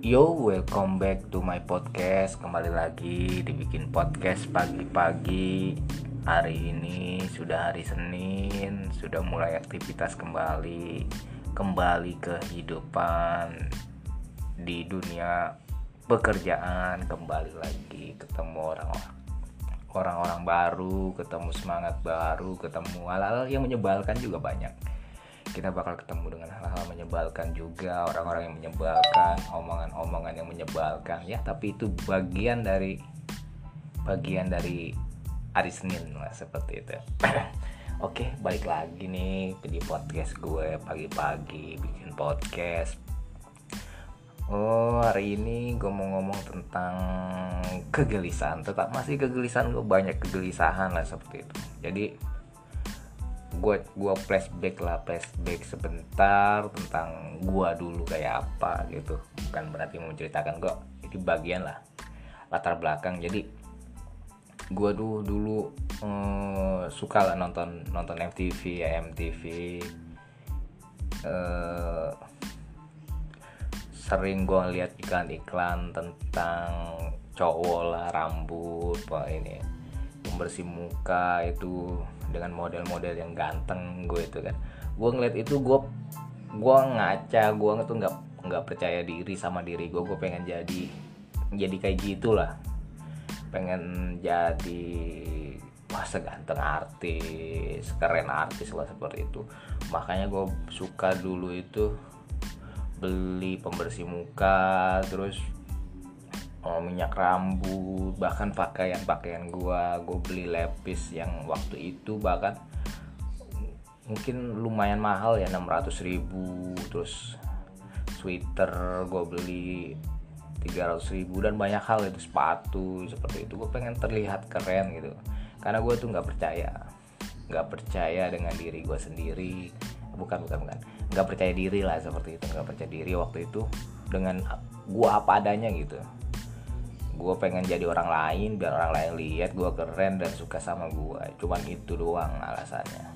Yo, welcome back to my podcast. Kembali lagi dibikin podcast pagi-pagi. Hari ini sudah hari Senin, sudah mulai aktivitas kembali, kembali kehidupan di dunia pekerjaan, kembali lagi ketemu orang-orang orang-orang baru, ketemu semangat baru, ketemu hal-hal yang menyebalkan juga banyak kita bakal ketemu dengan hal-hal menyebalkan juga orang-orang yang menyebalkan omongan-omongan yang menyebalkan. Ya tapi itu bagian dari bagian dari hari Senin lah seperti itu. Oke balik lagi nih di podcast gue pagi-pagi bikin podcast. Oh hari ini gue mau ngomong tentang kegelisahan. Tetap masih kegelisahan gue banyak kegelisahan lah seperti itu. Jadi gue gua flashback lah flashback sebentar tentang gua dulu kayak apa gitu. Bukan berarti menceritakan gue itu bagian lah latar belakang. Jadi gua dulu dulu eh, suka lah nonton nonton MTV ya MTV eh, sering gua lihat iklan-iklan tentang cowok lah rambut apa ini pembersih muka itu dengan model-model yang ganteng gue itu kan. Gue ngeliat itu gue gue ngaca gue tuh nggak nggak percaya diri sama diri gue gue pengen jadi jadi kayak gitulah. Pengen jadi wah seganteng artis keren artis lah seperti itu. Makanya gue suka dulu itu beli pembersih muka terus oh, minyak rambut bahkan pakaian pakaian gua gue beli lepis yang waktu itu bahkan mungkin lumayan mahal ya 600 ribu. Terus sweater gue beli 300 ribu dan banyak hal itu sepatu seperti itu. Gue pengen terlihat keren gitu. Karena gue tuh nggak percaya nggak percaya dengan diri gue sendiri. Bukan bukan bukan. Nggak percaya diri lah seperti itu nggak percaya diri waktu itu dengan gue apa adanya gitu gue pengen jadi orang lain biar orang lain lihat gue keren dan suka sama gue cuman itu doang alasannya.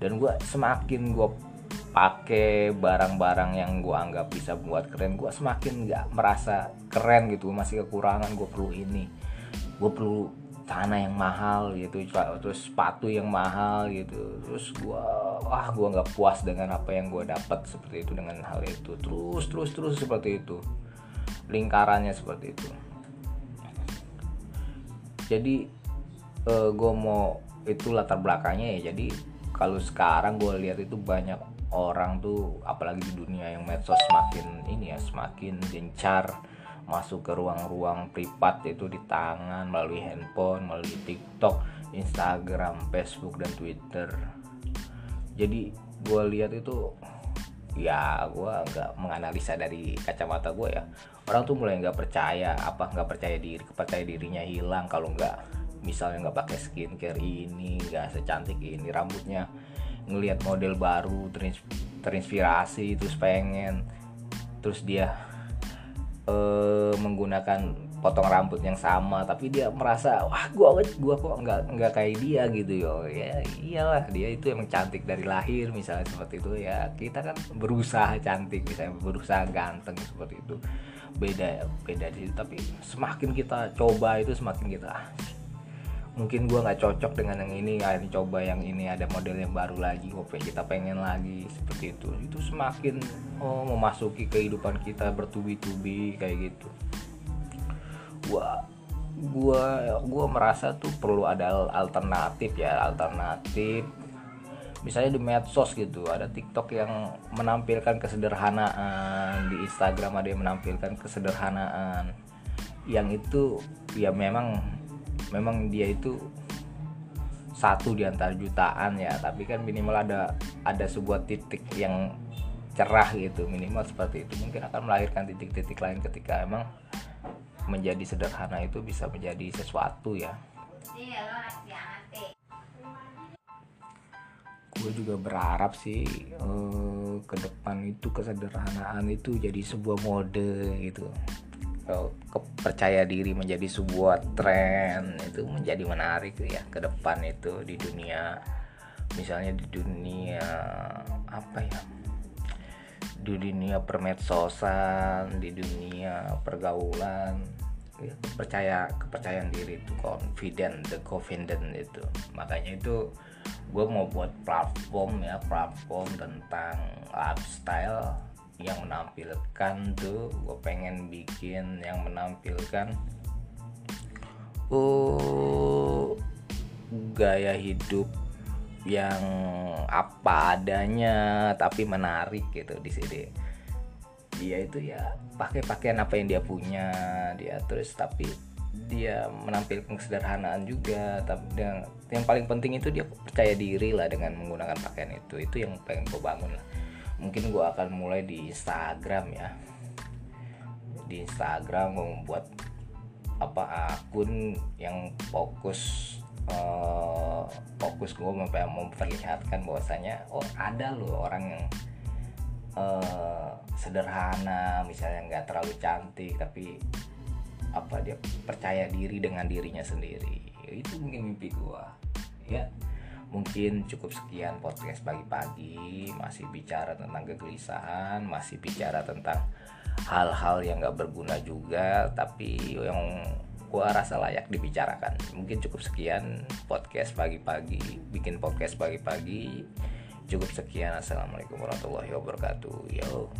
Dan gue semakin gue pakai barang-barang yang gue anggap bisa buat keren gue semakin nggak merasa keren gitu. Masih kekurangan gue perlu ini. Gue perlu tanah yang mahal gitu terus sepatu yang mahal gitu. Terus gue wah gue nggak puas dengan apa yang gue dapat seperti itu dengan hal itu. Terus terus terus seperti itu. Lingkarannya seperti itu jadi uh, eh, gue mau itu latar belakangnya ya. Jadi kalau sekarang gue lihat itu banyak orang tuh apalagi di dunia yang medsos semakin ini ya semakin gencar masuk ke ruang-ruang privat itu di tangan melalui handphone melalui TikTok Instagram Facebook dan Twitter. Jadi gue lihat itu ya gue nggak menganalisa dari kacamata gue ya. Orang tuh mulai nggak percaya apa nggak percaya diri percaya dirinya hilang kalau nggak misalnya nggak pakai skincare ini nggak secantik ini rambutnya. Ngelihat model baru terins terinspirasi terus pengen. Terus dia uh, menggunakan potong rambut yang sama tapi dia merasa wah gua gua kok nggak nggak kayak dia gitu yo. Ya iyalah dia itu emang cantik dari lahir misalnya seperti itu. Ya kita kan berusaha cantik misalnya berusaha ganteng seperti itu. Beda beda sih tapi semakin kita coba itu semakin kita ah, mungkin gue nggak cocok dengan yang ini ini coba yang ini ada model yang baru lagi oke kita pengen lagi seperti itu. Itu semakin oh memasuki kehidupan kita bertubi-tubi kayak gitu gua gua gua merasa tuh perlu ada alternatif ya alternatif. Misalnya di medsos gitu ada TikTok yang menampilkan kesederhanaan di Instagram ada yang menampilkan kesederhanaan. Yang itu ya memang memang dia itu satu di antara jutaan ya tapi kan minimal ada ada sebuah titik yang cerah gitu minimal seperti itu. Mungkin akan melahirkan titik-titik lain ketika emang menjadi sederhana itu bisa menjadi sesuatu ya. Iya, gue juga berharap sih uh, ke depan itu kesederhanaan itu jadi sebuah mode gitu. Kepercaya diri menjadi sebuah tren itu menjadi menarik ya ke depan itu di dunia misalnya di dunia apa ya di dunia permedsosan di dunia pergaulan ya, percaya kepercayaan diri itu confident the confident itu. Makanya itu gue mau buat platform ya platform tentang lifestyle yang menampilkan tuh gue pengen bikin yang menampilkan uh gaya hidup yang apa adanya tapi menarik gitu di sini. Dia itu ya pakai pakaian apa yang dia punya dia terus tapi dia menampilkan kesederhanaan juga tapi yang, yang paling penting itu dia percaya diri lah dengan menggunakan pakaian itu. Itu yang pengen gue bangun lah. Mungkin gue akan mulai di Instagram ya. Di Instagram gue membuat apa akun yang fokus uh, fokus gue memperlihatkan bahwasanya oh ada loh orang yang uh, sederhana misalnya nggak terlalu cantik tapi apa dia percaya diri dengan dirinya sendiri. Itu mungkin mimpi gue ya mungkin cukup sekian podcast pagi-pagi. Masih bicara tentang kegelisahan masih bicara tentang hal-hal yang gak berguna juga tapi yang gua rasa layak dibicarakan. Mungkin cukup sekian podcast pagi-pagi bikin podcast pagi-pagi. Cukup sekian. Assalamualaikum warahmatullahi wabarakatuh. Yo